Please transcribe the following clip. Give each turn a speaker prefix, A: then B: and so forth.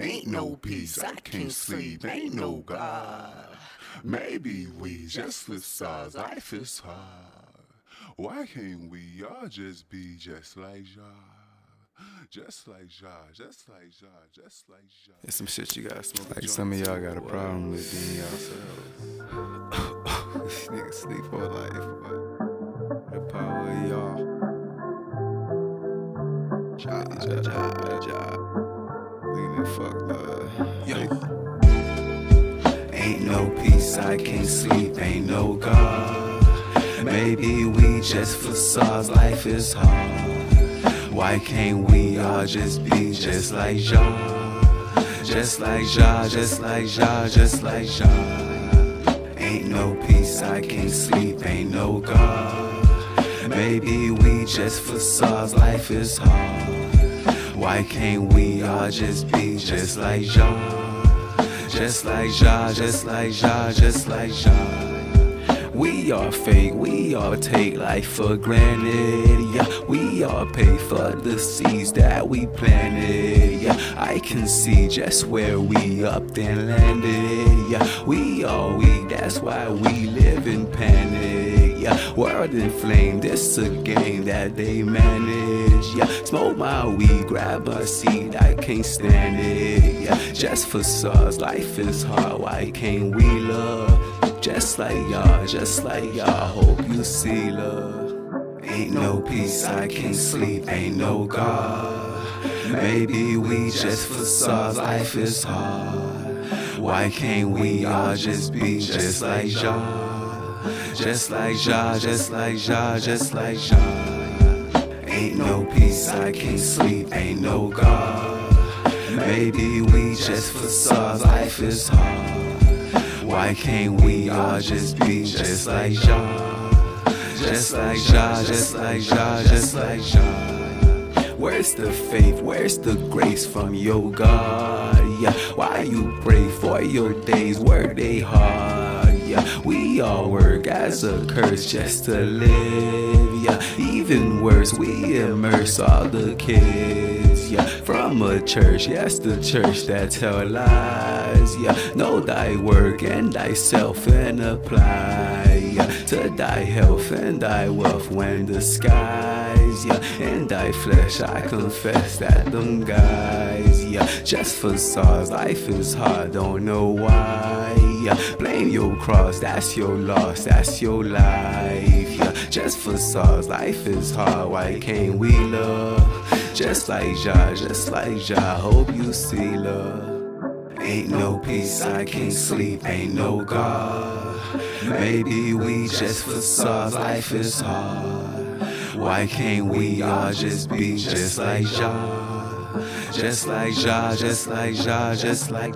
A: Ain't no peace, I can't sleep, ain't no God. Maybe we just with stars, life is hard. Why can't we all just be just like y'all? Just like Jah, just like Jah, just like Jah.
B: It's some shit you gotta smoke. Like some of y'all got a problem with being yourselves. These niggas sleep for life, but the power of y'all. Jah, jah, jah, jah. Fuck.
A: Yo.
C: Ain't no peace, I can't sleep, ain't no God. Maybe we just facades, life is hard. Why can't we all just be just like Jah? Just like Jah, just like Jah, just like Jah. Ain't no peace, I can't sleep, ain't no God. Maybe we just facades, life is hard. Why can't we all just be just like Jah? Just like Jah, just like Jah, just like Jah. We all fake, we all take life for granted. Yeah, we all pay for the seeds that we planted. I can see just where we up and landed. Yeah, we all weak, that's why we live in panic. Yeah, world in flame, this a game that they manage. Yeah, smoke my weed, grab a seat, I can't stand it. Yeah, just for stars, life is hard, why can't we love? Just like y'all, just like y'all, hope you see love. Ain't no peace, I can't sleep, ain't no God. Maybe we just facades, life is hard. Why can't we all just be just like Jah? Just like Jah, just like Jah, just like Jah. Ain't no peace, I can't sleep, ain't no God. Maybe we just facades, life is hard. Why can't we all just be just like Jah? Just like Jah, just like Jah, just like Jah. Where's the faith? Where's the grace from your God? Yeah, why you pray for your days? Were they hard? Yeah, we all work as a curse just to live. Yeah, even worse, we immerse all the kids. Yeah, from a church, yes, the church that tell lies. Yeah, know thy work and thyself and apply yeah, to thy health and thy wealth when the skies. Yeah, in thy flesh, I confess that them guys. Yeah, just for stars, life is hard, don't know why. Yeah, blame your cross, that's your loss, that's your life. Yeah, just for stars, life is hard, why can't we love? Just like Jah, just like Jah, hope you see love. Ain't no peace, I can't sleep, ain't no God. Maybe we just facades, life is hard. Why can't we all just be just like Jah? Just like Jah, just like Jah, just like